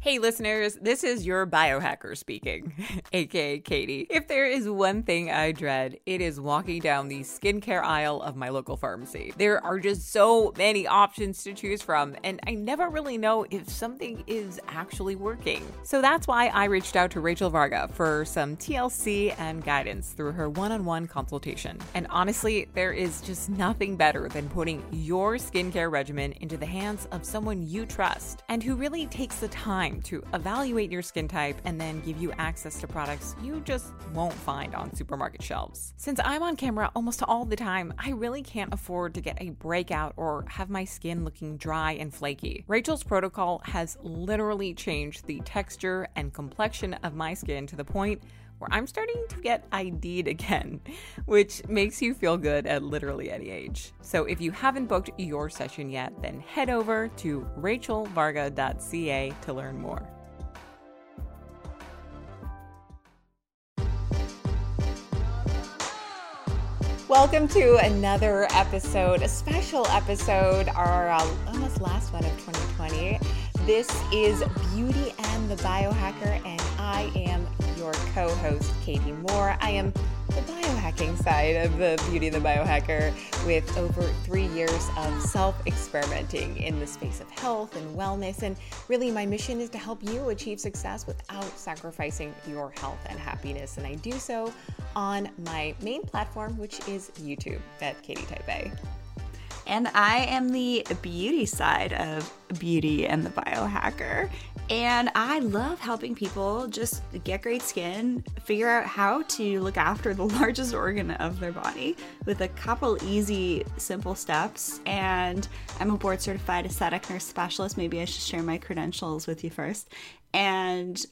Hey, listeners, this is your biohacker speaking, aka Katie. If there is one thing I dread, it is walking down the skincare aisle of my local pharmacy. There are just so many options to choose from, and I never really know if something is actually working. So that's why I reached out to Rachel Varga for some TLC and guidance through her one on one consultation. And honestly, there is just nothing better than putting your skincare regimen into the hands of someone you trust and who really takes the time time to evaluate your skin type and then give you access to products you just won't find on supermarket shelves. Since I'm on camera almost all the time, I really can't afford to get a breakout or have my skin looking dry and flaky. Rachel's protocol has literally changed the texture and complexion of my skin to the point where I'm starting to get ID'd again, which makes you feel good at literally any age. So if you haven't booked your session yet, then head over to rachelvarga.ca to learn more. Welcome to another episode, a special episode, our uh, almost last one of 2020. This is Beauty and the Biohacker, and I am your co host, Katie Moore. I am the biohacking side of the Beauty and the Biohacker with over three years of self experimenting in the space of health and wellness. And really, my mission is to help you achieve success without sacrificing your health and happiness. And I do so on my main platform, which is YouTube at Katie Type A. And I am the beauty side of Beauty and the Biohacker. And I love helping people just get great skin, figure out how to look after the largest organ of their body with a couple easy, simple steps. And I'm a board certified aesthetic nurse specialist. Maybe I should share my credentials with you first. And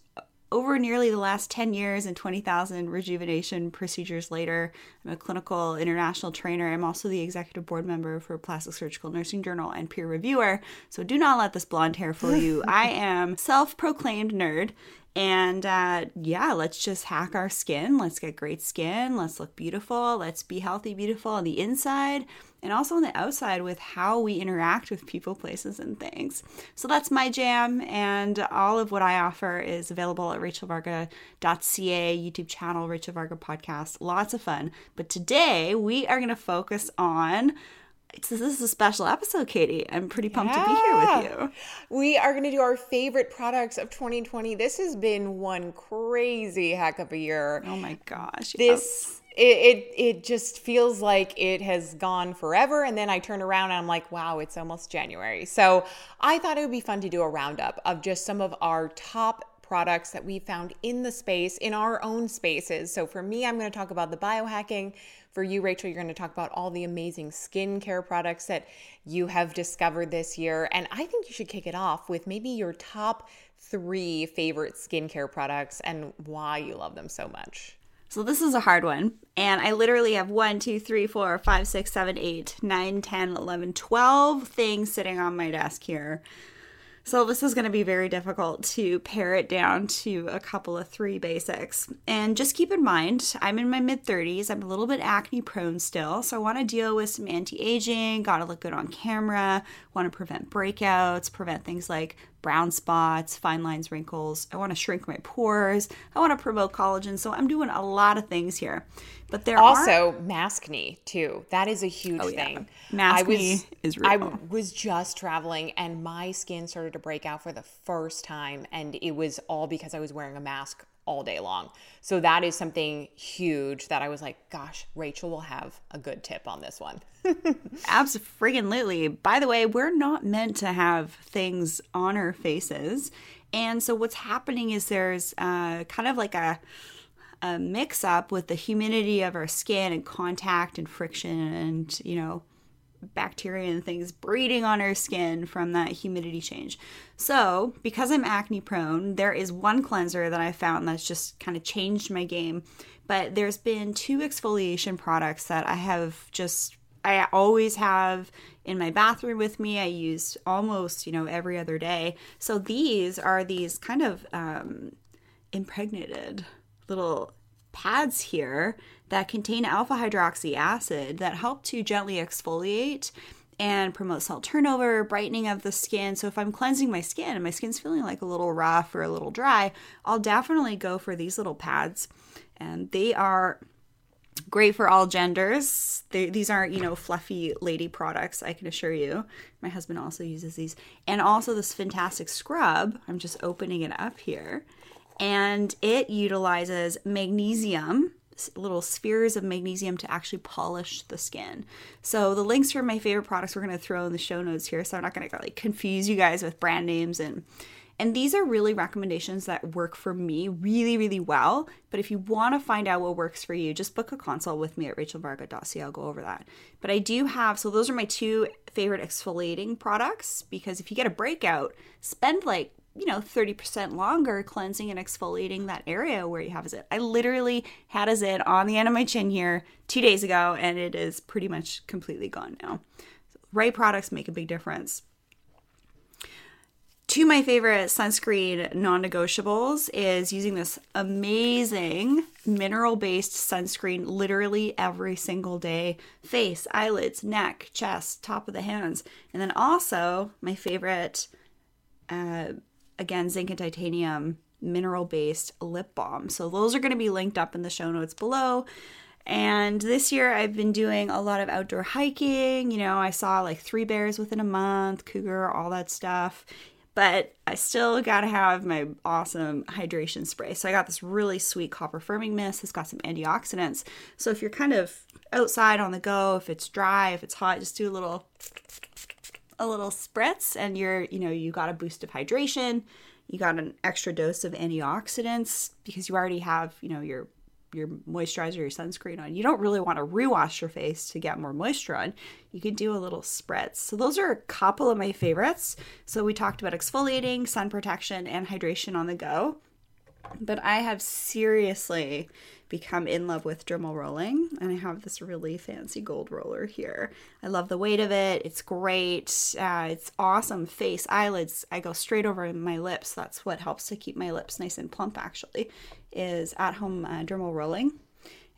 over nearly the last 10 years and 20,000 rejuvenation procedures later, I'm a clinical international trainer. I'm also the executive board member for Plastic Surgical Nursing Journal and peer reviewer. So do not let this blonde hair fool you. I am self-proclaimed nerd and uh, yeah, let's just hack our skin. Let's get great skin. Let's look beautiful. Let's be healthy, beautiful on the inside and also on the outside with how we interact with people, places, and things. So that's my jam. And all of what I offer is available at rachelvarga.ca, YouTube channel, Rachel Varga podcast. Lots of fun. But today we are going to focus on this is a special episode, Katie. I'm pretty pumped yeah. to be here with you. We are going to do our favorite products of 2020. This has been one crazy heck of a year. Oh my gosh. This. It, it it just feels like it has gone forever and then i turn around and i'm like wow it's almost january so i thought it would be fun to do a roundup of just some of our top products that we found in the space in our own spaces so for me i'm going to talk about the biohacking for you, Rachel, you're going to talk about all the amazing skincare products that you have discovered this year. And I think you should kick it off with maybe your top three favorite skincare products and why you love them so much. So this is a hard one. And I literally have one, two, three, four, five, six, seven, eight, nine, 10, 11, 12 things sitting on my desk here so this is going to be very difficult to pare it down to a couple of three basics. And just keep in mind, I'm in my mid 30s. I'm a little bit acne prone still, so I want to deal with some anti-aging, got to look good on camera, want to prevent breakouts, prevent things like brown spots, fine lines, wrinkles. I want to shrink my pores. I want to promote collagen. So I'm doing a lot of things here. But there also are... maskne too. That is a huge oh, yeah. thing. Maskne is real. I was just traveling and my skin started to break out for the first time, and it was all because I was wearing a mask all day long. So that is something huge that I was like, gosh, Rachel will have a good tip on this one. Absolutely. By the way, we're not meant to have things on our faces. And so what's happening is there's uh, kind of like a a mix up with the humidity of our skin and contact and friction and you know bacteria and things breeding on our skin from that humidity change. So, because I'm acne prone, there is one cleanser that I found that's just kind of changed my game. But there's been two exfoliation products that I have just, I always have in my bathroom with me. I use almost, you know, every other day. So, these are these kind of um, impregnated little pads here that contain alpha hydroxy acid that help to gently exfoliate and promote cell turnover, brightening of the skin. So if I'm cleansing my skin and my skin's feeling like a little rough or a little dry, I'll definitely go for these little pads. And they are great for all genders. They, these aren't, you know, fluffy lady products, I can assure you. My husband also uses these. And also this fantastic scrub. I'm just opening it up here. And it utilizes magnesium little spheres of magnesium to actually polish the skin. So the links for my favorite products we're going to throw in the show notes here, so I'm not going to like confuse you guys with brand names and and these are really recommendations that work for me really, really well. But if you want to find out what works for you, just book a consult with me at rachelvarga.ca. I'll go over that. But I do have, so those are my two favorite exfoliating products because if you get a breakout, spend like you know 30% longer cleansing and exfoliating that area where you have a zit. I literally had a zit on the end of my chin here two days ago and it is pretty much completely gone now. So right products make a big difference. Two of my favorite sunscreen non negotiables is using this amazing mineral based sunscreen literally every single day face, eyelids, neck, chest, top of the hands. And then also, my favorite uh, again, zinc and titanium mineral based lip balm. So those are going to be linked up in the show notes below. And this year I've been doing a lot of outdoor hiking. You know, I saw like three bears within a month, cougar, all that stuff. But I still got to have my awesome hydration spray. So I got this really sweet copper firming mist. It's got some antioxidants. So if you're kind of outside on the go, if it's dry, if it's hot, just do a little a little spritz and you're, you know, you got a boost of hydration, you got an extra dose of antioxidants because you already have, you know, your your moisturizer, your sunscreen on. You don't really want to rewash your face to get more moisture on. You can do a little spritz. So those are a couple of my favorites. So we talked about exfoliating, sun protection, and hydration on the go. But I have seriously become in love with dermal rolling, and I have this really fancy gold roller here. I love the weight of it. It's great. Uh, it's awesome. Face, eyelids. I go straight over my lips. That's what helps to keep my lips nice and plump. Actually, is at home uh, dermal rolling.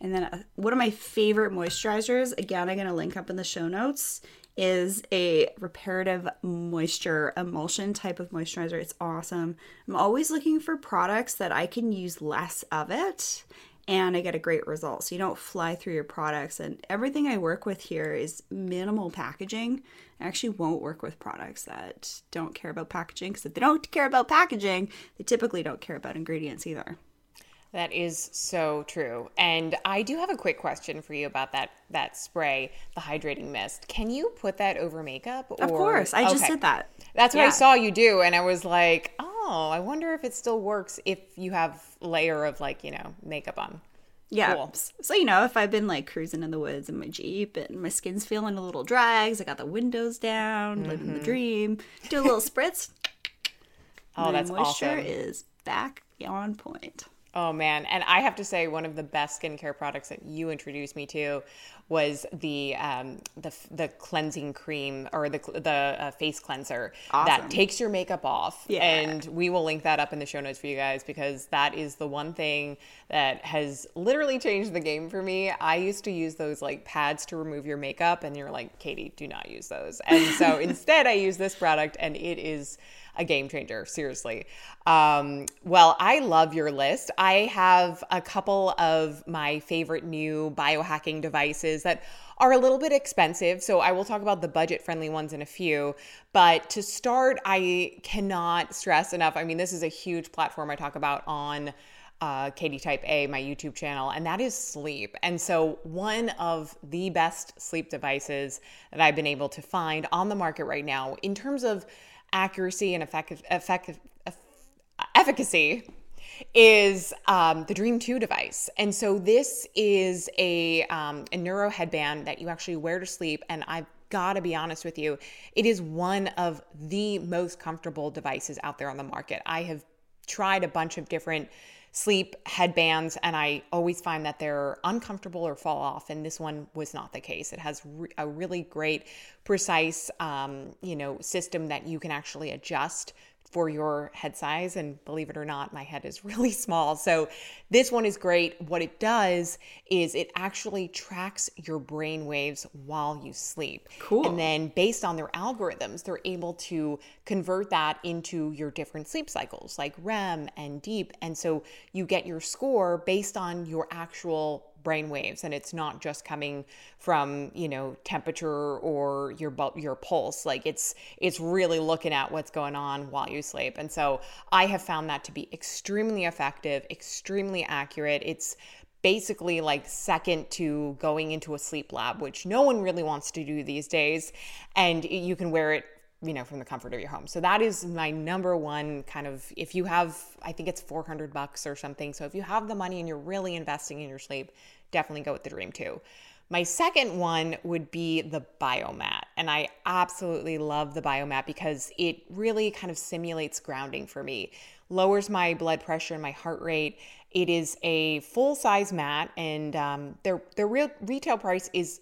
And then uh, one of my favorite moisturizers, again, I'm going to link up in the show notes, is a reparative moisture emulsion type of moisturizer. It's awesome. I'm always looking for products that I can use less of it and I get a great result. So you don't fly through your products. And everything I work with here is minimal packaging. I actually won't work with products that don't care about packaging because if they don't care about packaging, they typically don't care about ingredients either. That is so true. And I do have a quick question for you about that that spray, the hydrating mist. Can you put that over makeup? Or... Of course. I okay. just did that. That's what yeah. I saw you do and I was like, "Oh, I wonder if it still works if you have layer of like, you know, makeup on." Yeah. Cool. So, you know, if I've been like cruising in the woods in my Jeep and my skin's feeling a little dry, I got the windows down, mm-hmm. living the mm-hmm. dream, do a little spritz. oh, my that's moisture awesome. is back on point. Oh man, and I have to say, one of the best skincare products that you introduced me to was the um, the the cleansing cream or the the uh, face cleanser awesome. that takes your makeup off. Yeah. And we will link that up in the show notes for you guys because that is the one thing that has literally changed the game for me. I used to use those like pads to remove your makeup, and you're like, Katie, do not use those. And so instead, I use this product, and it is a game changer, seriously. Um, well, I love your list. I have a couple of my favorite new biohacking devices that are a little bit expensive. So I will talk about the budget friendly ones in a few. But to start, I cannot stress enough. I mean, this is a huge platform I talk about on uh, Katie Type A, my YouTube channel, and that is sleep. And so, one of the best sleep devices that I've been able to find on the market right now, in terms of accuracy and effective, effective, efficacy is um, the Dreem 2 device. And so this is a, um, a neuro headband that you actually wear to sleep. And I've got to be honest with you, it is one of the most comfortable devices out there on the market. I have tried a bunch of different sleep headbands and I always find that they're uncomfortable or fall off and this one was not the case. It has re- a really great precise um, you know system that you can actually adjust for your head size. And believe it or not, my head is really small. So this one is great. What it does is it actually tracks your brain waves while you sleep. Cool. And then based on their algorithms, they're able to convert that into your different sleep cycles like REM and deep. And so you get your score based on your actual brain waves and it's not just coming from you know temperature or your your pulse. Like it's it's really looking at what's going on while you sleep. And so i have found that to be extremely effective extremely accurate. It's basically like second to going into a sleep lab which no one really wants to do these days. And you can wear it you know from the comfort of your home. So that is my number one kind of if you have i think it's 400 bucks or something. So if you have the money and you're really investing in your sleep definitely go with the Dreem 2 my second one would be the biomat and i absolutely love the biomat because it really kind of simulates grounding for me. Lowers my blood pressure and my heart rate. It is a full size mat and um, their their real retail price is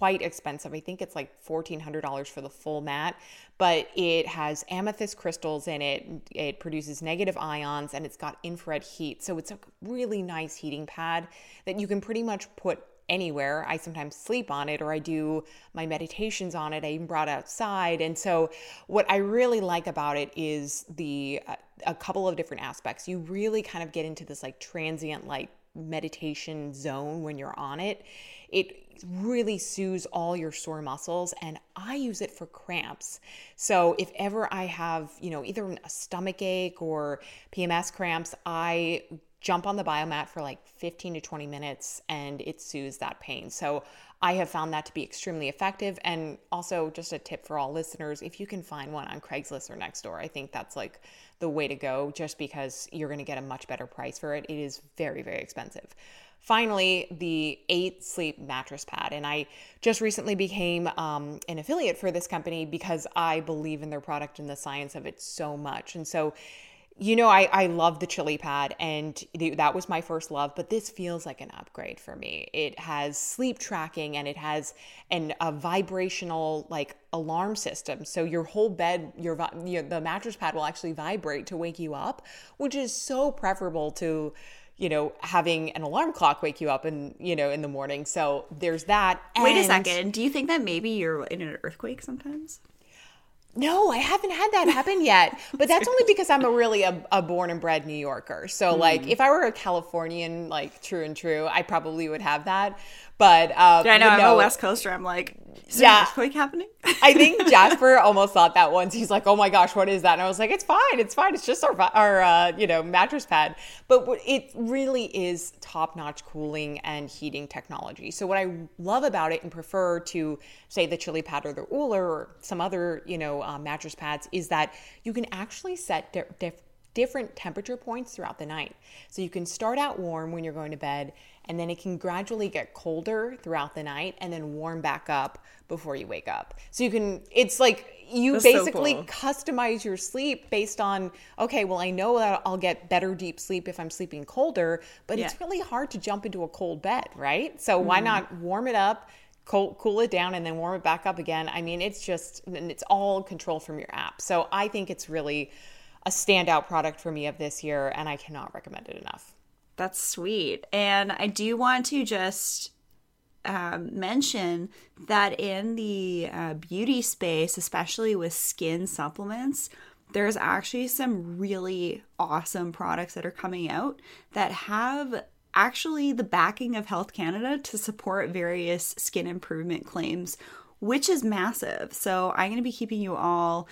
quite expensive. I think it's like $1,400 for the full mat, but it has amethyst crystals in it. It produces negative ions and it's got infrared heat. So it's a really nice heating pad that you can pretty much put anywhere. I sometimes sleep on it or I do my meditations on it. I even brought it outside. And so what I really like about it is the uh, a couple of different aspects. You really kind of get into this like transient like meditation zone when you're on it. It really soothes all your sore muscles and I use it for cramps. So if ever I have, you know, either a stomach ache or PMS cramps, I jump on the biomat for like 15 to 20 minutes and it soothes that pain. So I have found that to be extremely effective. And also, just a tip for all listeners if you can find one on Craigslist or Nextdoor, I think that's like the way to go just because you're going to get a much better price for it. It is very, very expensive. Finally, the eight sleep mattress pad. And I just recently became um, an affiliate for this company because I believe in their product and the science of it so much. And so, you know, I, I love the chili pad and that was my first love, but this feels like an upgrade for me. It has sleep tracking and it has an, a vibrational like alarm system. So your whole bed, your, your the mattress pad will actually vibrate to wake you up, which is so preferable to you know, having an alarm clock wake you up in, you know, in the morning. So there's that. And Wait a second. Do you think that maybe you're in an earthquake sometimes? No, I haven't had that happen yet. But that's only because I'm a really a, a born and bred New Yorker. So mm. like if I were a Californian, like true and true, I probably would have that. But uh, I know I'm no. a West Coaster. I'm like, is yeah. earthquake happening? I think Jasper almost thought that once. He's like, "Oh my gosh, what is that?" And I was like, "It's fine, it's fine. It's just our our uh, you know mattress pad." But it really is top notch cooling and heating technology. So what I love about it and prefer to say the Chili Pad or the Ooler or some other you know uh, mattress pads is that you can actually set di- different temperature points throughout the night. So you can start out warm when you're going to bed and then it can gradually get colder throughout the night and then warm back up before you wake up. So you can it's like you That's basically so cool. customize your sleep based on okay, well I know that I'll get better deep sleep if I'm sleeping colder, but yeah. it's really hard to jump into a cold bed, right? So mm-hmm. why not warm it up, cool, cool it down and then warm it back up again? I mean, it's just and it's all control from your app. So I think it's really a standout product for me of this year and I cannot recommend it enough. That's sweet. And I do want to just um, mention that in the uh, beauty space, especially with skin supplements, there's actually some really awesome products that are coming out that have actually the backing of Health Canada to support various skin improvement claims, which is massive. So I'm going to be keeping you all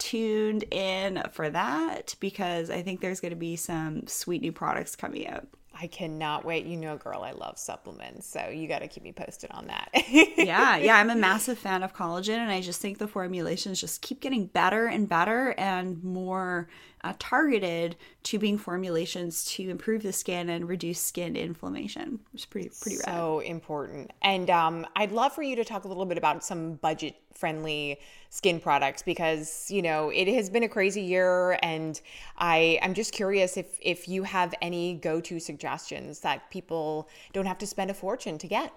tuned in for that because I think there's going to be some sweet new products coming out. I cannot wait. You know, girl, I love supplements. So you got to keep me posted on that. yeah. Yeah. I'm a massive fan of collagen. And I just think the formulations just keep getting better and better and more uh, targeted tubing formulations to improve the skin and reduce skin inflammation, which is pretty, pretty rad. So important. And um, I'd love for you to talk a little bit about some budget friendly skin products because you know it has been a crazy year and i i'm just curious if if you have any go-to suggestions that people don't have to spend a fortune to get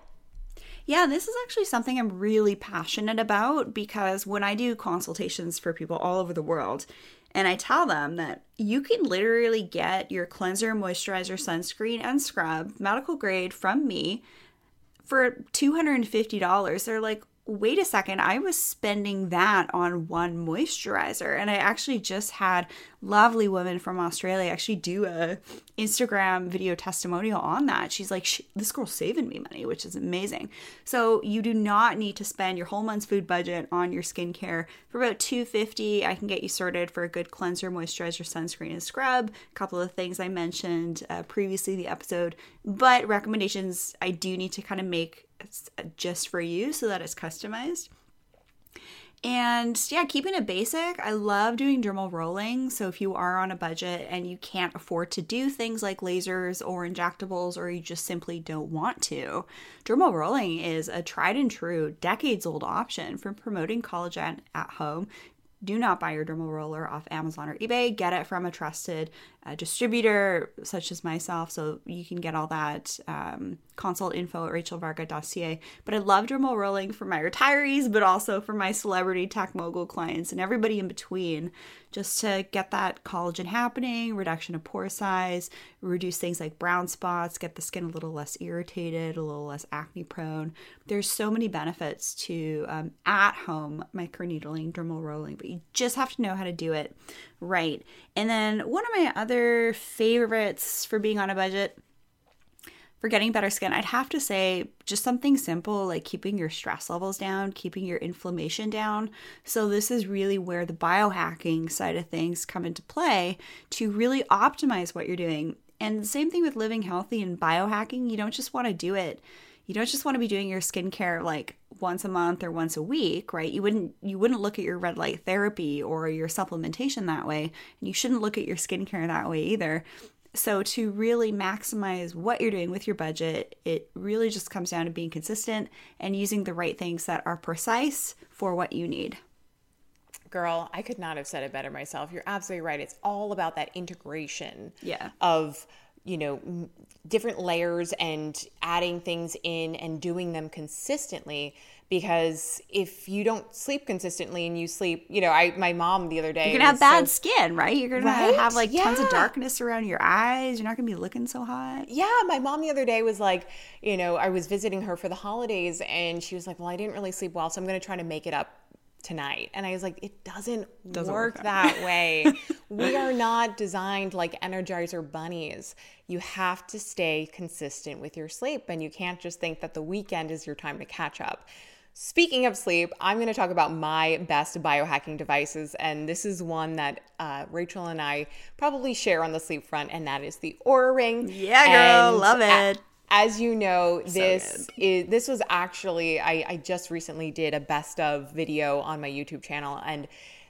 yeah, this is actually something I'm really passionate about because when I do consultations for people all over the world, And I tell them that you can literally get your cleanser, moisturizer, sunscreen, and scrub medical grade from me for $250. They're like, wait a second, I was spending that on one moisturizer. And I actually just had lovely woman from Australia actually do a Instagram video testimonial on that. She's like, this girl's saving me money, which is amazing. So you do not need to spend your whole month's food budget on your skincare. For about 250, I can get you sorted for a good cleanser, moisturizer, sunscreen, and scrub. A couple of things I mentioned uh, previously the episode, but recommendations I do need to kind of make just for you so that it's customized. And yeah, keeping it basic. I love doing dermal rolling. So if you are on a budget and you can't afford to do things like lasers or injectables, or you just simply don't want to, dermal rolling is a tried and true, decades old option for promoting collagen at home do not buy your dermal roller off Amazon or eBay. Get it from a trusted uh, distributor, such as myself. So you can get all that um, consult info at rachelvarga.ca. But I love dermal rolling for my retirees, but also for my celebrity tech mogul clients and everybody in between, just to get that collagen happening, reduction of pore size, reduce things like brown spots, get the skin a little less irritated, a little less acne prone. There's so many benefits to um, at home microneedling, dermal rolling, but you just have to know how to do it right. And then one of my other favorites for being on a budget for getting better skin, I'd have to say just something simple like keeping your stress levels down, keeping your inflammation down. So, this is really where the biohacking side of things come into play to really optimize what you're doing. And the same thing with living healthy and biohacking, you don't just want to do it you don't just want to be doing your skincare like once a month or once a week, right? You wouldn't you wouldn't look at your red light therapy or your supplementation that way, and you shouldn't look at your skincare that way either. So to really maximize what you're doing with your budget, it really just comes down to being consistent and using the right things that are precise for what you need. Girl, I could not have said it better myself. You're absolutely right. It's all about that integration yeah. of you know different layers and adding things in and doing them consistently because if you don't sleep consistently and you sleep you know i my mom the other day you're gonna have bad so, skin right you're gonna right? have like yeah. tons of darkness around your eyes you're not gonna be looking so hot yeah my mom the other day was like you know i was visiting her for the holidays and she was like well i didn't really sleep well so i'm gonna try to make it up tonight. And I was like, it doesn't, doesn't work, work that way. we are not designed like Energizer bunnies. You have to stay consistent with your sleep, and you can't just think that the weekend is your time to catch up. Speaking of sleep, I'm going to talk about my best biohacking devices, and this is one that uh, Rachel and I probably share on the sleep front, and that is the Oura Ring. Yeah, girl, and love it as you know, this is this was actually I, I just recently did a best of video on my YouTube channel, and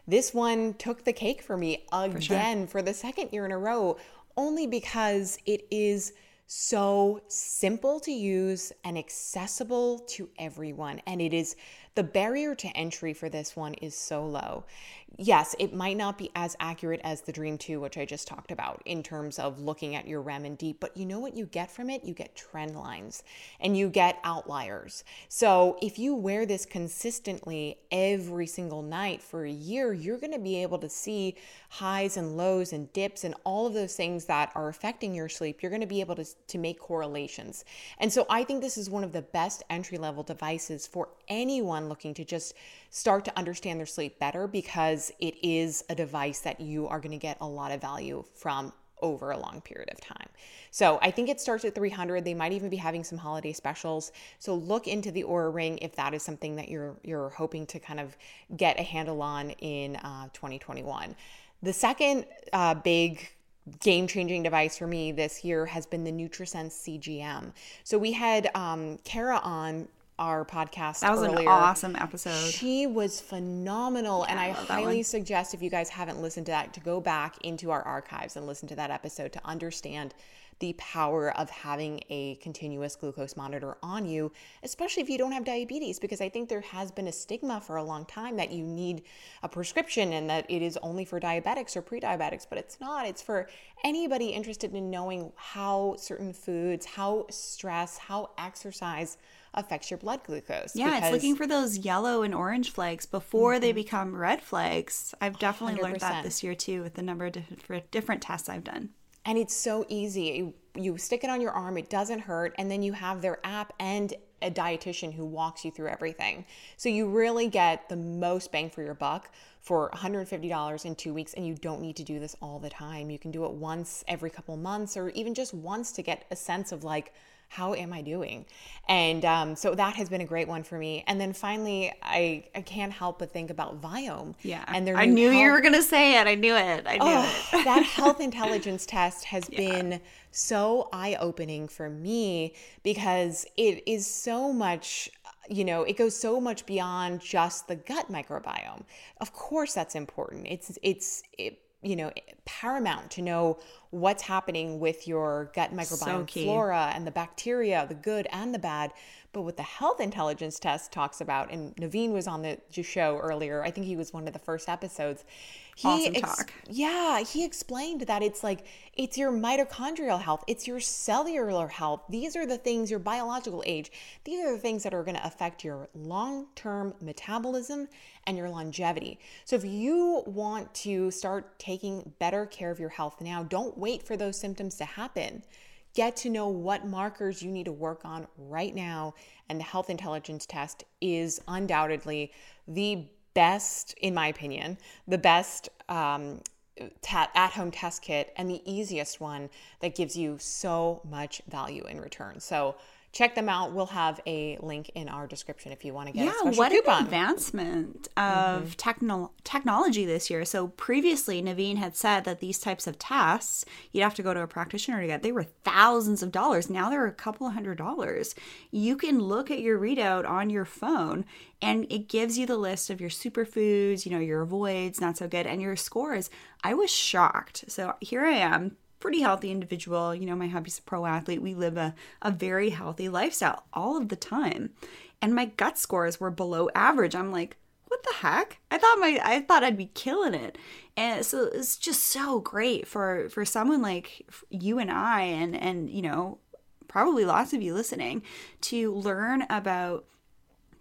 this one took the cake for me again for, sure. for the second year in a row, only because it is so simple to use and accessible to everyone, and it is the barrier to entry for this one is so low yes, it might not be as accurate as the Dreem 2, which I just talked about in terms of looking at your REM and deep, but you know what you get from it? You get trend lines and you get outliers. So if you wear this consistently every single night for a year, you're going to be able to see highs and lows and dips and all of those things that are affecting your sleep. You're going to be able to, to make correlations. And so I think this is one of the best entry level devices for anyone looking to just start to understand their sleep better because it is a device that you are going to get a lot of value from over a long period of time. So I think it starts at 300. They might even be having some holiday specials. So look into the Oura Ring if that is something that you're you're hoping to kind of get a handle on in uh, 2021. The second uh, big game changing device for me this year has been the NutriSense CGM. So we had um, Kara on our podcast. That was earlier. an awesome episode. She was phenomenal, yeah, and I, I highly suggest if you guys haven't listened to that, to go back into our archives and listen to that episode to understand the power of having a continuous glucose monitor on you, especially if you don't have diabetes, because I think there has been a stigma for a long time that you need a prescription and that it is only for diabetics or pre diabetics, but it's not. It's for anybody interested in knowing how certain foods, how stress, how exercise affects your blood glucose. Yeah, it's looking for those yellow and orange flags before they mm-hmm. become red flags. I've definitely learned 100%. that this year too with the number of different, different tests I've done. And it's so easy. You, you stick it on your arm, it doesn't hurt, and then you have their app and a dietitian who walks you through everything. So you really get the most bang for your buck for $150 in two weeks, and you don't need to do this all the time. You can do it once every couple months, or even just once to get a sense of like, how am I doing? And um, so that has been a great one for me. And then finally, I, I can't help but think about Viome. Yeah. And their I new knew you were going to say it. I knew it. I knew Oh, it. that health intelligence test has been so eye opening for me because it is so much, you know, it goes so much beyond just the gut microbiome. Of course, that's important. It's, it's, it, you know, paramount to know what's happening with your gut microbiome key. flora and the bacteria, the good and the bad. But what the health intelligence test talks about, and Naveen was on the show earlier, I think he was one of the first episodes. He Awesome talk. yeah, he explained that it's like it's your mitochondrial health, it's your cellular health. These are the things your biological age. These are the things that are going to affect your long-term metabolism and your longevity. So if you want to start taking better care of your health now, don't wait for those symptoms to happen. Get to know what markers you need to work on right now, and the health intelligence test is undoubtedly the best, in my opinion, the best um, ta- at home test kit and the easiest one that gives you so much value in return. So check them out. We'll have a link in our description if you want to get a Yeah, special what coupon. an advancement of mm-hmm. techno- technology this year. So previously, Naveen had said that these types of tests you'd have to go to a practitioner to get. They were thousands of dollars. Now they're a couple of hundred dollars. You can look at your readout on your phone, and it gives you the list of your superfoods, you know, your avoids, not so good, and your scores. I was shocked. So here I am pretty healthy individual. You know, my hubby's a pro athlete. We live a, a very healthy lifestyle all of the time. And my gut scores were below average. I'm like, what the heck? I thought my I thought I'd be killing it. And so it's just so great for for someone like you and I and and you know, probably lots of you listening to learn about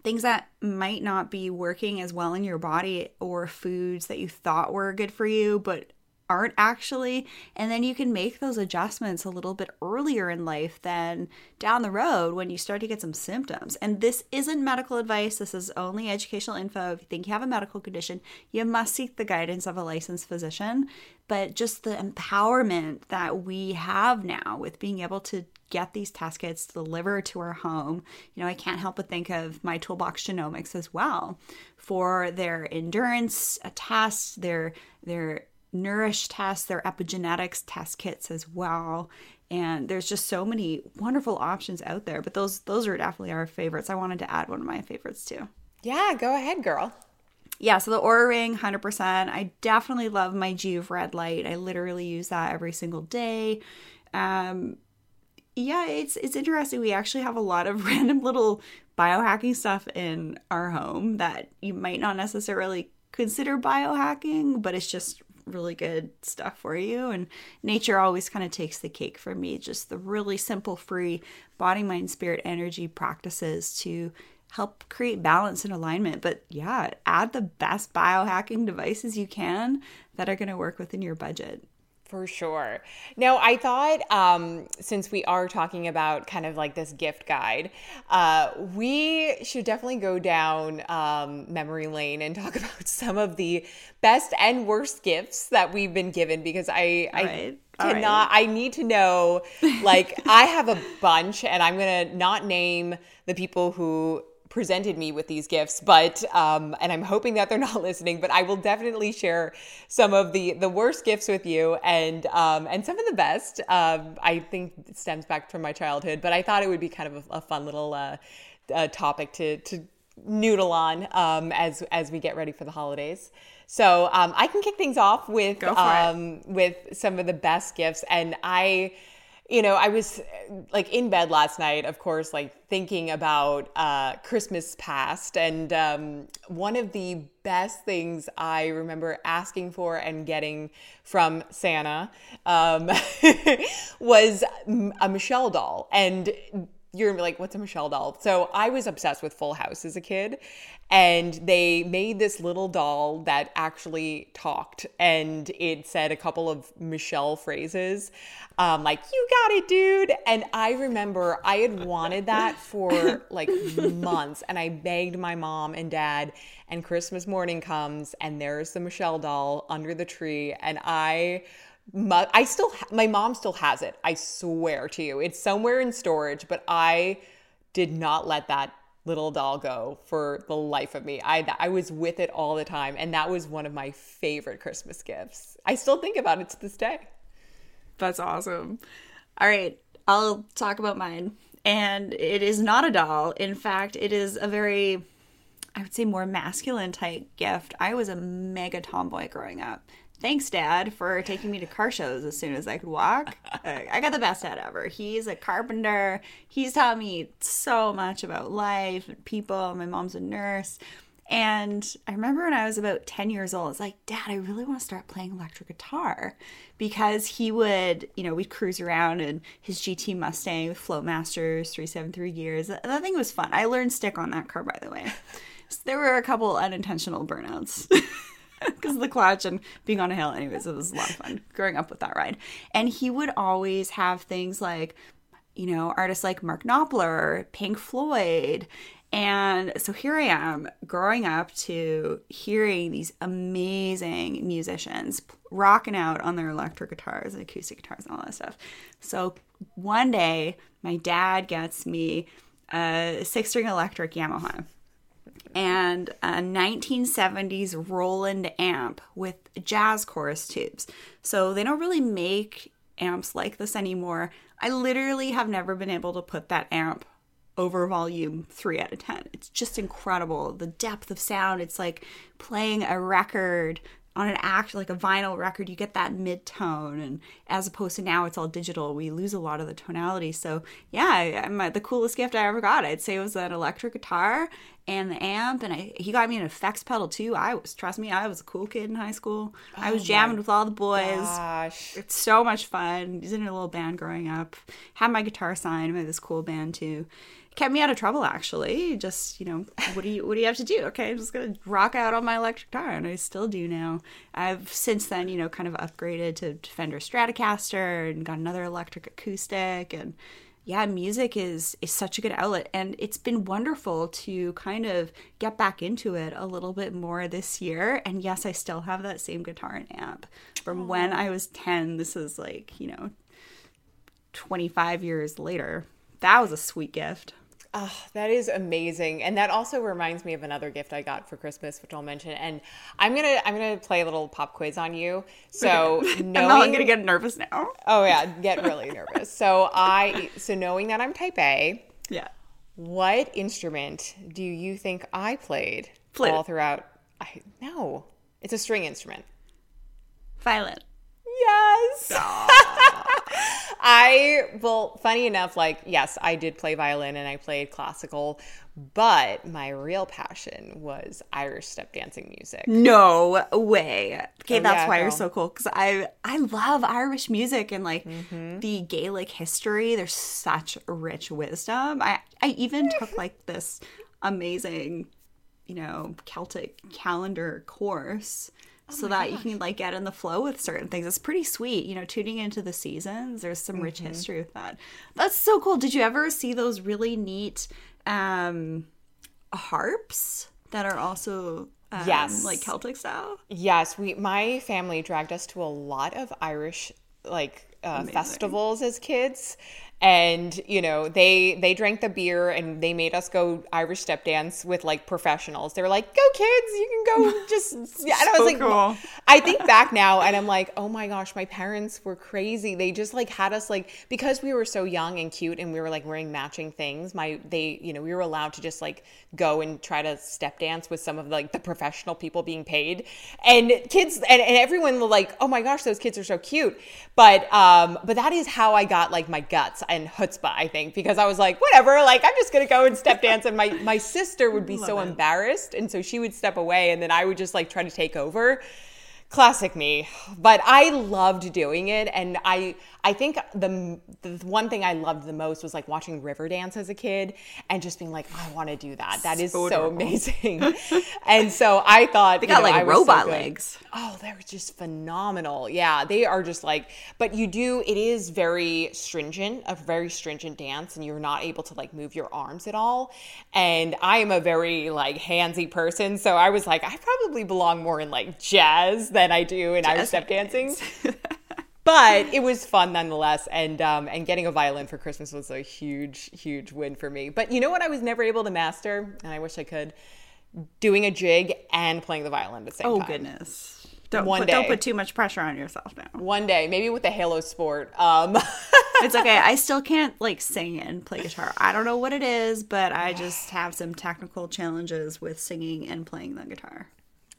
things that might not be working as well in your body or foods that you thought were good for you but aren't actually. And then you can make those adjustments a little bit earlier in life than down the road when you start to get some symptoms. And this isn't medical advice. This is only educational info. If you think you have a medical condition you must seek the guidance of a licensed physician. But just the empowerment that we have now with being able to get these test kits delivered to our home. You know, I can't help but think of my toolbox genomics as well for their endurance tests, their their nourish tests, their epigenetics test kits as well. And there's just so many wonderful options out there, but those those are definitely our favorites. I wanted to add one of my favorites too. yeah, go ahead, girl. Yeah, so the Oura Ring, 100%. I definitely love my Joovv Red Light. I literally use that every single day. Um, yeah, it's it's interesting. We actually have a lot of random little biohacking stuff in our home that you might not necessarily consider biohacking, but it's just really good stuff for you. And nature always kind of takes the cake for me. Just the really simple, free body, mind, spirit, energy practices to help create balance and alignment. But yeah, add the best biohacking devices you can that are going to work within your budget. For sure. Now, I thought um, since we are talking about kind of like this gift guide, uh, we should definitely go down um, memory lane and talk about some of the best and worst gifts that we've been given because I, I right. All right. cannot, I need to know, like, I have a bunch and I'm going to not name the people who presented me with these gifts but um, and i'm hoping that they're not listening but i will definitely share some of the the worst gifts with you and um, and some of the best um, i think it stems back from my childhood but i thought it would be kind of a, a fun little uh, uh, topic to to noodle on um, as as we get ready for the holidays so um, i can kick things off with Go for it. um, with some of the best gifts and i you know, I was like in bed last night, of course, like thinking about uh, Christmas past. And um, one of the best things I remember asking for and getting from Santa um, was a Michelle doll. And you're gonna be like, what's a Michelle doll? So I was obsessed with Full House as a kid, and they made this little doll that actually talked, and it said a couple of Michelle phrases, um, like "You got it, dude." And I remember I had wanted that for like months, and I begged my mom and dad. And Christmas morning comes, and there's the Michelle doll under the tree, and I my, I still, my mom still has it. I swear to you, it's somewhere in storage. But I did not let that little doll go for the life of me. I I was with it all the time, and that was one of my favorite Christmas gifts. I still think about it to this day. That's awesome. All right, I'll talk about mine. And it is not a doll. In fact, it is a very I would say more masculine type gift. I was a mega tomboy growing up. Thanks, Dad, for taking me to car shows as soon as I could walk. Uh, I got the best dad ever. He's a carpenter. He's taught me so much about life and people. My mom's a nurse. And I remember when I was about 10 years old, it's like, Dad, I really want to start playing electric guitar because he would, you know, we'd cruise around in his GT Mustang with Flowmasters, 373 gears. That thing was fun. I learned stick on that car, by the way. So there were a couple unintentional burnouts. because of the clutch and being on a hill. Anyways, it was a lot of fun growing up with that ride. And he would always have things like, you know, artists like Mark Knopfler, Pink Floyd. And so here I am growing up to hearing these amazing musicians rocking out on their electric guitars and acoustic guitars and all that stuff. So one day, my dad gets me a six string electric Yamaha and a 1970s Roland amp with jazz chorus tubes. So they don't really make amps like this anymore. I literally have never been able to put that amp over volume 3 out of 10. It's just incredible. The depth of sound, it's like playing a record on an act like a vinyl record you get that mid tone and as opposed to now it's all digital we lose a lot of the tonality. So yeah I'm, the coolest gift i ever got i'd say was that electric guitar and the amp and I, he got me an effects pedal too. I was trust me i was a cool kid in high school. Oh i was oh jamming with all the boys. gosh. it's so much fun. He's in a little band growing up. Had my guitar signed by this cool band too kept me out of trouble actually. Just you know what do you what do you have to do? Okay i'm just gonna rock out on my electric guitar and i still do now. I've since then you know kind of upgraded to fender stratocaster and got another electric acoustic and yeah music is is such a good outlet. And it's been wonderful to kind of get back into it a little bit more this year. And yes i still have that same guitar and amp from Aww. when i was 10 this is like you know 25 years later. That was a sweet gift Oh, that is amazing, and that also reminds me of another gift I got for Christmas, which I'll mention. And I'm gonna I'm gonna play a little pop quiz on you. So knowing, I'm gonna get nervous now. Oh yeah, get really nervous. So I so knowing that I'm Type A. Yeah. What instrument do you think I played all throughout? I no, it's a string instrument. Violin. Yes. I well, funny enough, like yes, I did play violin and I played classical, but my real passion was Irish step dancing music. No way. Okay, oh, that's yeah, why you're so cool because I I love Irish music and like mm-hmm. the Gaelic history. There's such rich wisdom. I I even took like this amazing, you know, Celtic calendar course Oh so that gosh. you can like get in the flow with certain things. It's pretty sweet, you know, tuning into the seasons. There's some mm-hmm. rich history with that. That's so cool. Did you ever see those really neat um harps that are also um, yes, like Celtic style? Yes, we my family dragged us to a lot of Irish like uh, festivals as kids and you know they they drank the beer and they made us go irish step dance with like professionals. They were like go kids you can go just yeah and i was like cool. i think back now and i'm like oh my gosh my parents were crazy. They just like had us like because we were so young and cute and we were like wearing matching things my they you know we were allowed to just like go and try to step dance with some of like the professional people being paid. And kids and, and everyone like oh my gosh those kids are so cute. But um but that is how i got like my guts and chutzpah, I think, because I was like, whatever, like I'm just gonna go and step dance. And my my sister would be so it. embarrassed, and so she would step away, and then I would just like try to take over. classic me but i loved doing it and i i think the the one thing i loved the most was like watching riverdance as a kid and just being like i want to do that. That is so, so amazing. And so i thought they got know, like robot so legs. Oh they're just phenomenal. Yeah they are just like but you do it is very stringent a very stringent dance and you're not able to like move your arms at all. And i am a very like handsy person so i was like i probably belong more in like jazz than than I do in Irish step dancing. but it was fun nonetheless, and um, and getting a violin for Christmas was a huge, huge win for me. But you know what? I was never able to master, and I wish I could. Doing a jig and playing the violin at the same oh, time. Oh goodness! Don't One put, day. don't put too much pressure on yourself now. One day, maybe with the Halo sport. Um. it's okay. I still can't like sing and play guitar. I don't know what it is, but I just have some technical challenges with singing and playing the guitar.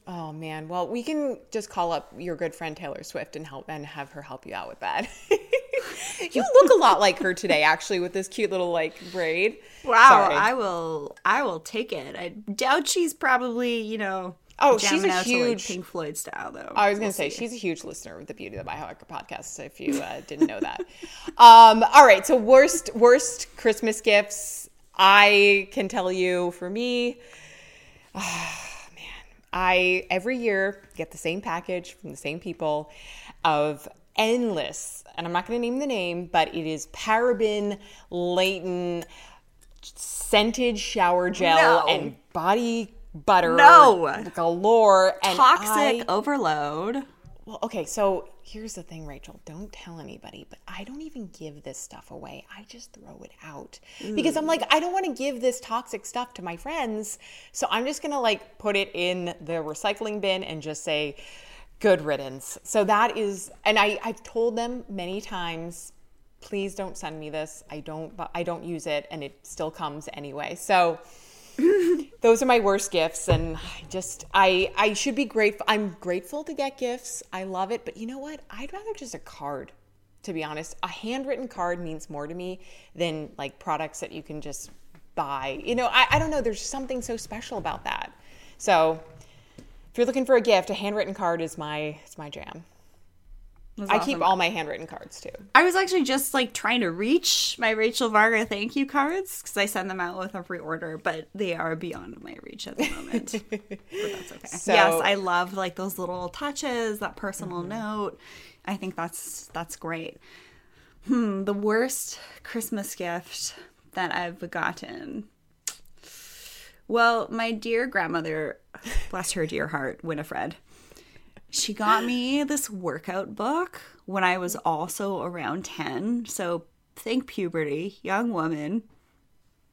Oh man. Well, we can just call up your good friend Taylor Swift and help and have her help you out with that. you look a lot like her today actually with this cute little like braid. Wow, Sorry. I will I will take it. I doubt she's probably, you know, Oh, she's a huge like Pink Floyd style, though. I was going to say she's a huge listener of the Beauty of the Biohacker podcast. If you uh, didn't know that, um, all right. So worst worst Christmas gifts. I can tell you for me. Uh, I every year get the same package from the same people of endless, and I'm not going to name the name, but it is paraben laden scented shower gel no. and body butter no galore and toxic I, overload well, okay, so here's the thing, Rachel. Don't tell anybody, but I don't even give this stuff away. I just throw it out mm. because I'm like, I don't want to give this toxic stuff to my friends. So I'm just going to like put it in the recycling bin and just say, good riddance. So that is, and I, I've told them many times, please don't send me this. I don't, I don't use it and it still comes anyway. So, those are my worst gifts and I just I I should be grateful I'm grateful to get gifts. I love it, but you know what? I'd rather just a card. To be honest, a handwritten card means more to me than like products that you can just buy. You know, I, I don't know, there's something so special about that. So if you're looking for a gift, a handwritten card is my it's my jam. I awesome. keep all my handwritten cards too. I was actually just like trying to reach my Rachel Varga thank you cards because I send them out with every order, but they are beyond my reach at the moment. but that's okay. So, yes, I love like those little touches, that personal mm-hmm. note. I think that's that's great. Hmm, the worst Christmas gift that I've gotten. Well, my dear grandmother, bless her dear heart, Winifred she got me this workout book when I was also around 10. So think puberty, young woman.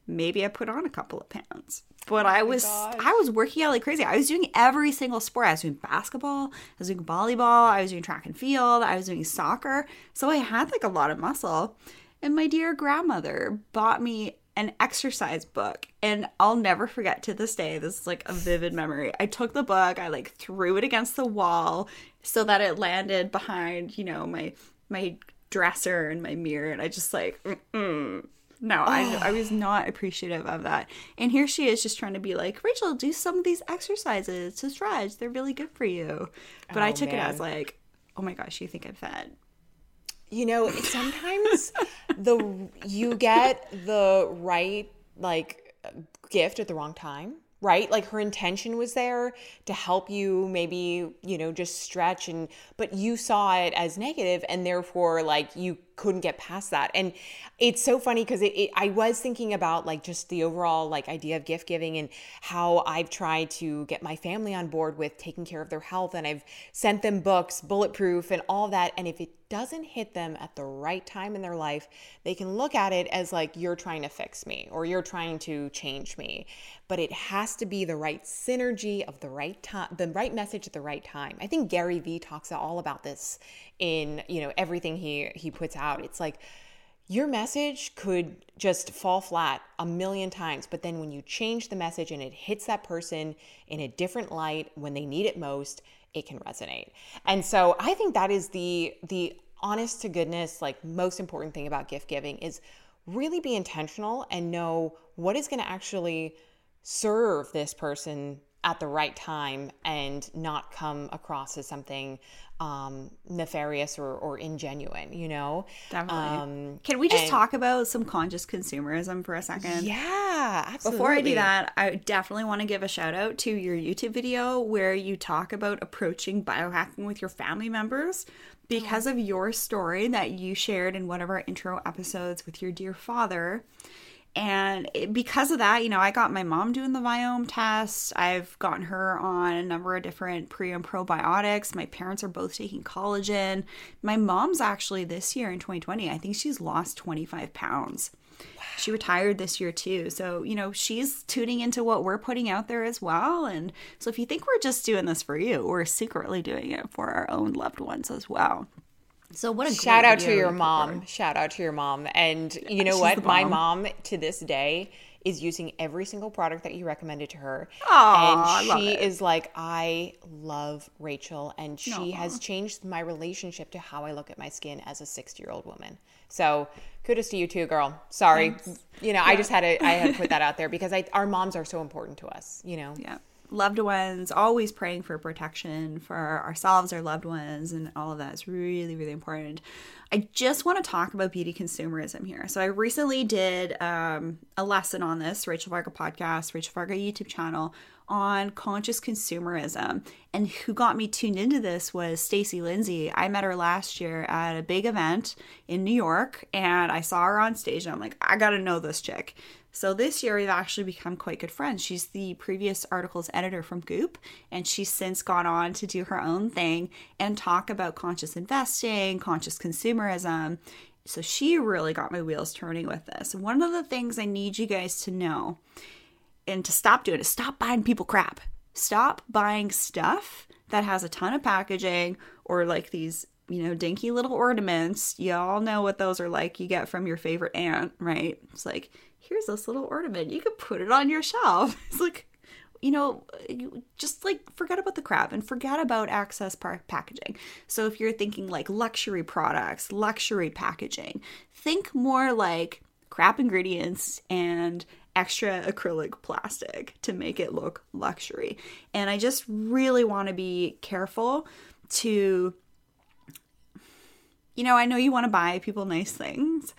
Maybe I put on a couple of pounds. But oh I was gosh. I was working out like crazy. I was doing every single sport. I was doing basketball, I was doing volleyball, I was doing track and field, I was doing soccer. So I had like a lot of muscle. And my dear grandmother bought me an exercise book and I'll never forget to this day this is like a vivid memory. I took the book, I like threw it against the wall so that it landed behind, you know, my my dresser and my mirror and I just like mm no. I I was not appreciative of that. And here she is just trying to be like, "Rachel, do some of these exercises to stretch. They're really good for you." But oh, I took man. it as like, "Oh my gosh, you think I'm fat?" You know sometimes the you get the right like gift at the wrong time right? Like her intention was there to help you maybe you know just stretch and but you saw it as negative and therefore like you couldn't get past that. And it's so funny because it, it, i was thinking about like just the overall like idea of gift giving and how i've tried to get my family on board with taking care of their health and i've sent them books bulletproof and all that. And if it doesn't hit them at the right time in their life they can look at it as like you're trying to fix me or you're trying to change me. But it has to be the right synergy of the right time the right message at the right time. I think gary vee talks all about this in you know everything he he puts out. It's like your message could just fall flat a million times but then when you change the message and it hits that person in a different light when they need it most it can resonate. And so i think that is the the honest to goodness like most important thing about gift giving is really be intentional and know what is going to actually serve this person at the right time and not come across as something um, nefarious or, or ingenuine, you know? Definitely. Um, Can we just and- talk about some conscious consumerism for a second? yeah, absolutely. Before I do that, I definitely want to give a shout out to your YouTube video where you talk about approaching biohacking with your family members because of your story that you shared in one of our intro episodes with your dear father. And it, because of that, you know, I got my mom doing the Viome test. I've gotten her on a number of different pre and probiotics. My parents are both taking collagen. My mom's actually this year in 2020, I think she's lost 25 pounds. She retired this year too. So, you know, she's tuning into what we're putting out there as well. And so if you think we're just doing this for you, we're secretly doing it for our own loved ones as well. So what a Shout out to your mom. Shout out to your mom. And you know she's what? My mom to this day is using every single product that you recommended to her. Aw, I love and she is like, I love Rachel. And she has changed my relationship to how I look at my skin as a 60 year old woman. So kudos to you too, girl. Sorry. You know, I just had to I had to put that out there because I our moms are so important to us, you know. Yeah. Loved ones, always praying for protection for ourselves, our loved ones, and all of that is really, really important. I just want to talk about beauty consumerism here. So I recently did um, a lesson on this, Rachel Varga podcast, Rachel Varga YouTube channel on conscious consumerism. And who got me tuned into this was Stacy Lindsay. I met her last year at a big event in New York, and I saw her on stage, and I'm like, I gotta know this chick. So this year we've actually become quite good friends. She's the previous article's editor from Goop, and she's since gone on to do her own thing and talk about conscious investing, conscious consumerism. So she really got my wheels turning with this. One of the things I need you guys to know and to stop doing is stop buying people crap. Stop buying stuff that has a ton of packaging or like these, you know, dinky little ornaments. Y'all know what those are like you get from your favorite aunt, right? It's like, here's this little ornament. You could put it on your shelf. It's like, you know, just like forget about the crap and forget about access par- packaging. So if you're thinking like luxury products, luxury packaging, think more like crap ingredients and extra acrylic plastic to make it look luxury. And I just really want to be careful to you know, I know you want to buy people nice things,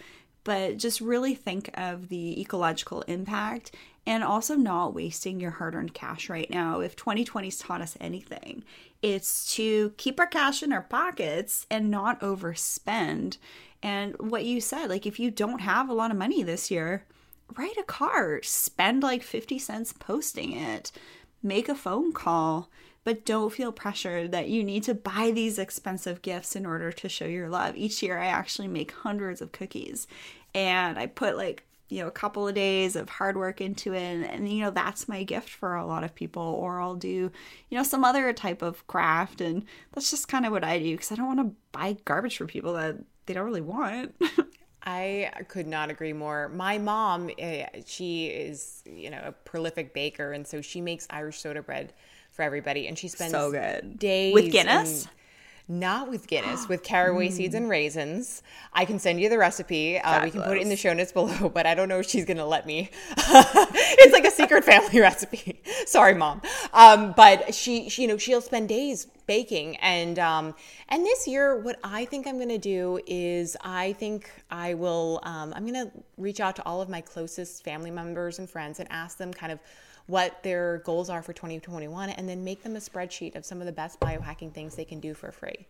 but just really think of the ecological impact and also not wasting your hard earned cash right now. If 2020's taught us anything, it's to keep our cash in our pockets and not overspend. And what you said, like if you don't have a lot of money this year, write a card, spend like 50 cents posting it, make a phone call but don't feel pressured that you need to buy these expensive gifts in order to show your love. Each year, I actually make hundreds of cookies and I put like, you know, a couple of days of hard work into it. And, and, you know, that's my gift for a lot of people. Or I'll do, you know, some other type of craft. And that's just kind of what I do because I don't want to buy garbage for people that they don't really want. I could not agree more. My mom, eh, she is, you know, a prolific baker, and so she makes Irish soda bread for everybody, and she spends So good. days With Guinness? in- not with Guinness, with caraway seeds and raisins. I can send you the recipe. Uh, we can put it in the show notes below, but I don't know if she's gonna let me. it's like a secret family recipe. Sorry, mom. Um, but she, she, you know, she'll spend days baking, and um, and this year, what I think I'm gonna do is I think I will. Um, I'm gonna reach out to all of my closest family members and friends and ask them kind of what their goals are for 2021 and then make them a spreadsheet of some of the best biohacking things they can do for free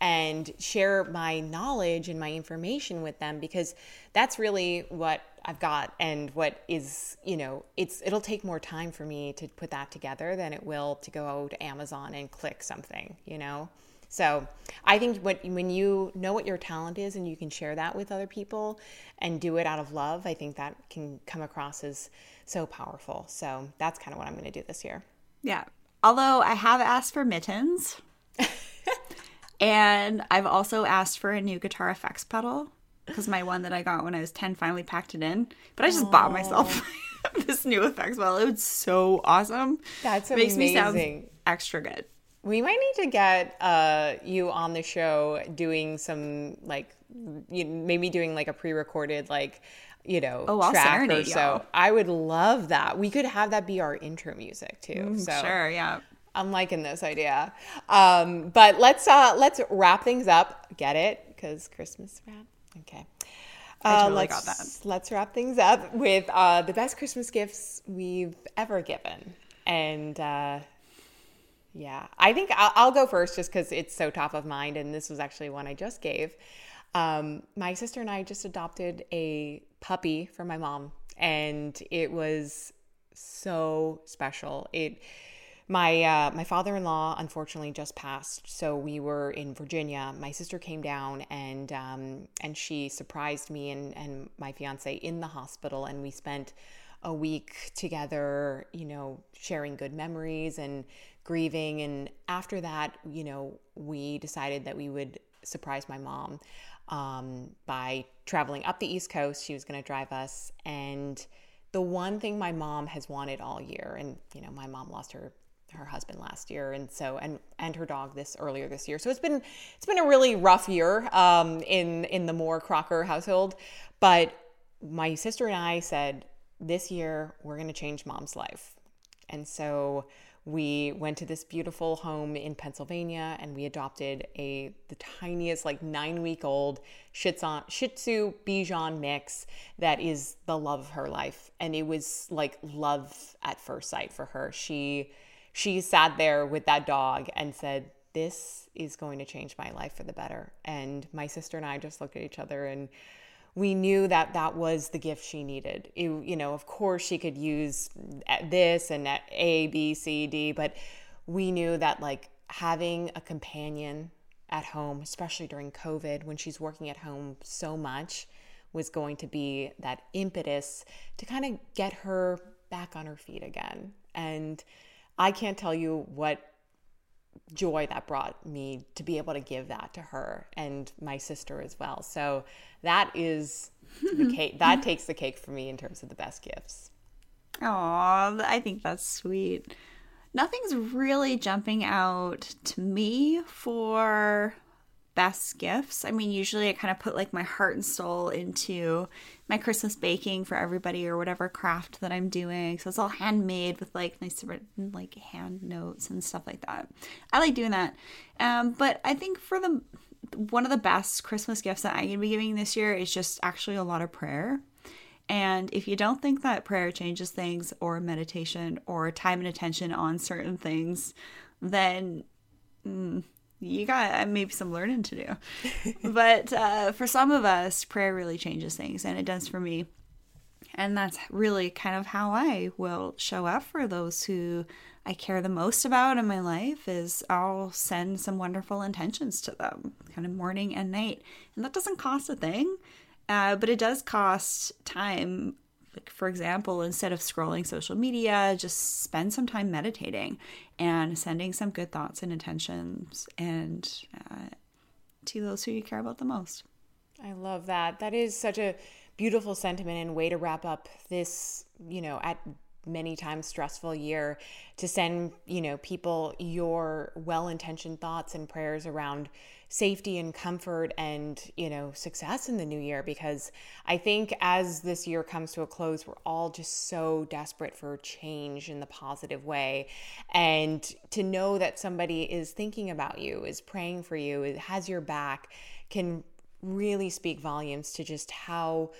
and share my knowledge and my information with them because that's really what I've got and what is, you know, it's it'll take more time for me to put that together than it will to go to Amazon and click something, you know. So I think when when you know what your talent is and you can share that with other people and do it out of love, I think that can come across as so powerful. So that's kind of what I'm going to do this year. Yeah. Although I have asked for mittens. and I've also asked for a new guitar effects pedal because my one that I got when I was 10 finally packed it in. But I just bought myself this new effects pedal. It was so awesome. That's Makes me sound extra good. We might need to get uh, you on the show doing some like you maybe doing like a pre-recorded like you know Oh, I'll track or so. y'all. I would love that. We could have that be our intro music too. Mm, so Sure, yeah. I'm liking this idea. Um, but let's uh, let's wrap things up. Get it? Because Christmas wrap. Okay. I Uh, totally let's, got that. Let's wrap things up with uh, the best Christmas gifts we've ever given, and uh, yeah, I think I'll, I'll go first just because it's so top of mind, and this was actually one I just gave. Um, my sister and I just adopted a puppy for my mom, and it was so special. It my uh, my father-in-law unfortunately just passed, so we were in Virginia. My sister came down and um, and she surprised me and and my fiance in the hospital, and we spent a week together, you know, sharing good memories and grieving. And after that, you know, we decided that we would surprise my mom um, by traveling up the East Coast. She was going to drive us. And the one thing my mom has wanted all year, and, you know, my mom lost her her husband last year and so and and her dog this earlier this year so it's been it's been a really rough year um in in the Moore Crocker household but my sister and I said this year we're going to change mom's life and so we went to this beautiful home in Pennsylvania and we adopted a the tiniest like 9 week old Shih Tzu, Bichon mix that is the love of her life. And it was like love at first sight for her. She she sat there with that dog and said this is going to change my life for the better. And my sister and I just looked at each other and we knew that that was the gift she needed. You, you know, of course, she could use uh, this and A, B, C, D, but we knew that like having a companion at home, especially during COVID when she's working at home so much, was going to be that impetus to kind of get her back on her feet again. And I can't tell you what joy that brought me to be able to give that to her and my sister as well. So that is the cake. That takes the cake for me in terms of the best gifts. Oh, I think that's sweet. Nothing's really jumping out to me for best gifts. I mean, usually I kind of put like my heart and soul into my Christmas baking for everybody or whatever craft that I'm doing. So it's all handmade with like nice written like hand notes and stuff like that. I like doing that. Um, but I think for the one of the best Christmas gifts that I'm gonna be giving this year is just actually a lot of prayer. And if you don't think that prayer changes things or meditation or time and attention on certain things, then mm, you got uh, maybe some learning to do. but uh, for some of us, prayer really changes things, and it does for me. And that's really kind of how I will show up for those who I care the most about in my life is I'll send some wonderful intentions to them, kind of morning and night. And that doesn't cost a thing, uh, but it does cost time. Like for example, instead of scrolling social media, just spend some time meditating and sending some good thoughts and intentions and uh, to those who you care about the most. I love that. That is such a beautiful sentiment and way to wrap up this, you know, at many times stressful year to send, you know, people your well-intentioned thoughts and prayers around safety and comfort and, you know, success in the new year because I think as this year comes to a close, we're all just so desperate for change in the positive way. And to know that somebody is thinking about you, is praying for you, has your back can really speak volumes to just how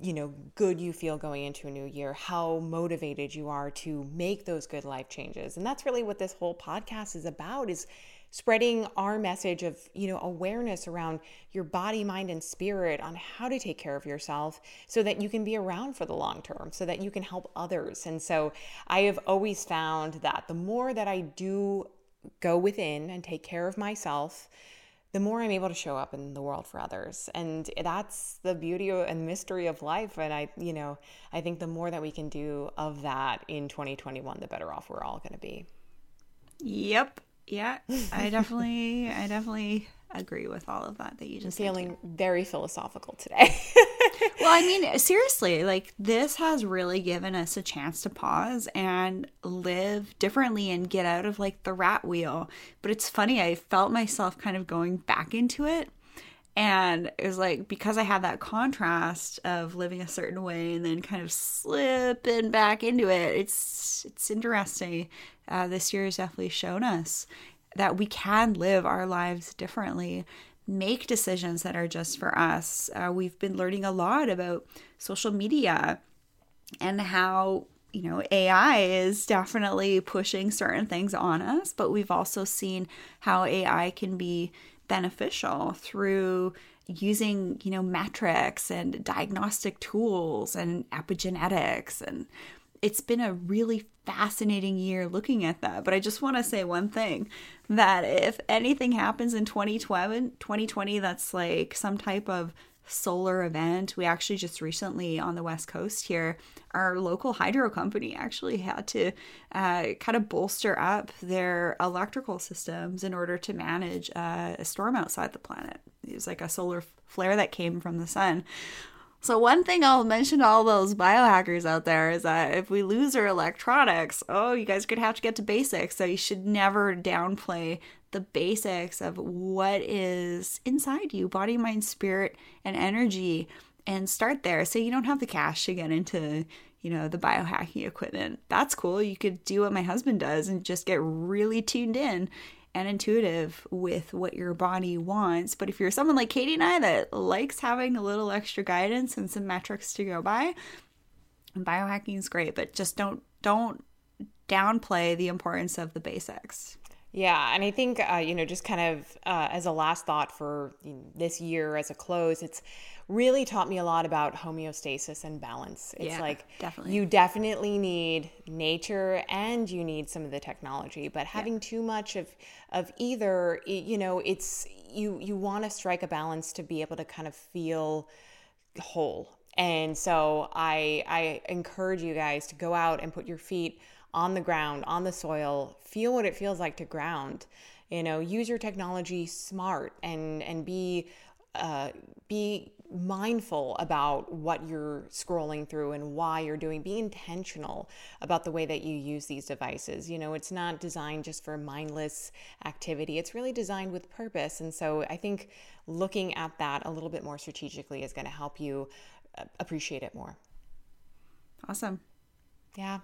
you know good you feel going into a new year how motivated you are to make those good life changes and that's really what this whole podcast is about is spreading our message of you know awareness around your body mind and spirit on how to take care of yourself so that you can be around for the long term so that you can help others and so i have always found that the more that i do go within and take care of myself the more I'm able to show up in the world for others. And that's the beauty and mystery of life. And I, you know, I think the more that we can do of that in 2021, the better off we're all going to be. Yep. Yeah. I definitely, I definitely agree with all of that that you just I'm feeling very philosophical today. well, I mean, seriously, like this has really given us a chance to pause and live differently and get out of like the rat wheel. But it's funny, I felt myself kind of going back into it. And it was like because I had that contrast of living a certain way and then kind of slipping back into it. It's it's interesting. Uh, this year has definitely shown us that we can live our lives differently make decisions that are just for us. Uh, we've been learning a lot about social media and how you know AI is definitely pushing certain things on us, but we've also seen how AI can be beneficial through using you know metrics and diagnostic tools and epigenetics and it's been a really fascinating year looking at that. But I just want to say one thing that if anything happens in 2020, 2020 that's like some type of solar event, we actually just recently on the West Coast here, our local hydro company actually had to uh, kind of bolster up their electrical systems in order to manage uh, a storm outside the planet. It was like a solar flare that came from the sun. So one thing I'll mention to all those biohackers out there is that if we lose our electronics, oh, you guys could have to get to basics. So you should never downplay the basics of what is inside you, body, mind, spirit, and energy, and start there. So you don't have the cash to get into, you know, the biohacking equipment. That's cool. You could do what my husband does and just get really tuned in and intuitive with what your body wants. But if you're someone like Katie and I that likes having a little extra guidance and some metrics to go by, biohacking is great, but just don't don't downplay the importance of the basics. Yeah, and I think uh, you know, just kind of uh, as a last thought for this year as a close, it's really taught me a lot about homeostasis and balance. It's yeah, like definitely. you definitely need nature and you need some of the technology, but having yeah. too much of of either, you know, it's you you want to strike a balance to be able to kind of feel whole. And so I I encourage you guys to go out and put your feet on the ground, on the soil, feel what it feels like to ground. You know, use your technology smart and and be uh, be mindful about what you're scrolling through and why you're doing. Be intentional about the way that you use these devices. You know it's not designed just for mindless activity. It's really designed with purpose. And so i think looking at that a little bit more strategically is going to help you uh, appreciate it more. Awesome yeah.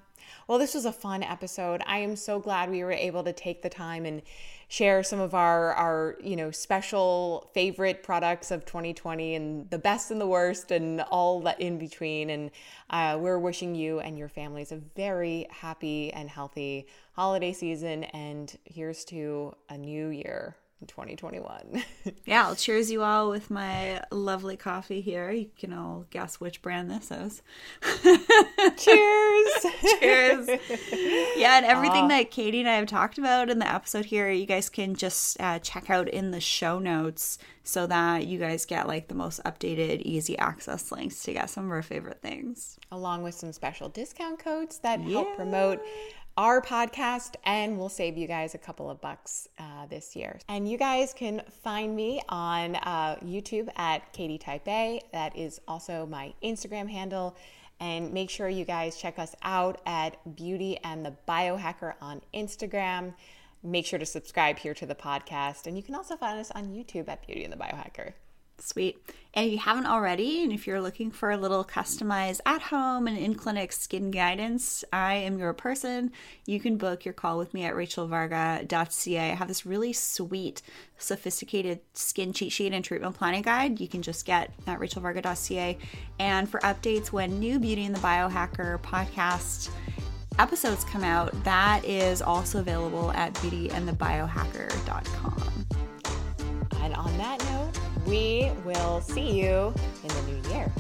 Well, this was a fun episode. I am so glad we were able to take the time and share some of our our, you know, special favorite products of 2020 and the best and the worst and all that in between and uh, we're wishing you and your families a very happy and healthy holiday season and here's to a new year. 2021. yeah, I'll cheers you all with my lovely coffee here. You can all guess which brand this is. cheers. cheers. Yeah, and everything uh, that Katie and I have talked about in the episode here, you guys can just uh, check out in the show notes so that you guys get like the most updated, easy access links to get some of our favorite things. Along with some special discount codes that yeah. help promote our podcast, and we'll save you guys a couple of bucks uh, this year. And you guys can find me on uh, YouTube at Katie Type A. That is also my Instagram handle. And make sure you guys check us out at Beauty and the Biohacker on Instagram. Make sure to subscribe here to the podcast. And you can also find us on YouTube at Beauty and the Biohacker. Sweet. And if you haven't already, and if you're looking for a little customized at home and in clinic skin guidance, I am your person. You can book your call with me at rachelvarga.ca. I have this really sweet, sophisticated skin cheat sheet and treatment planning guide you can just get at rachelvarga.ca. And for updates when new Beauty and the Biohacker podcast episodes come out, that is also available at beautyandthebiohacker.com. And on that note, we will see you in the new year.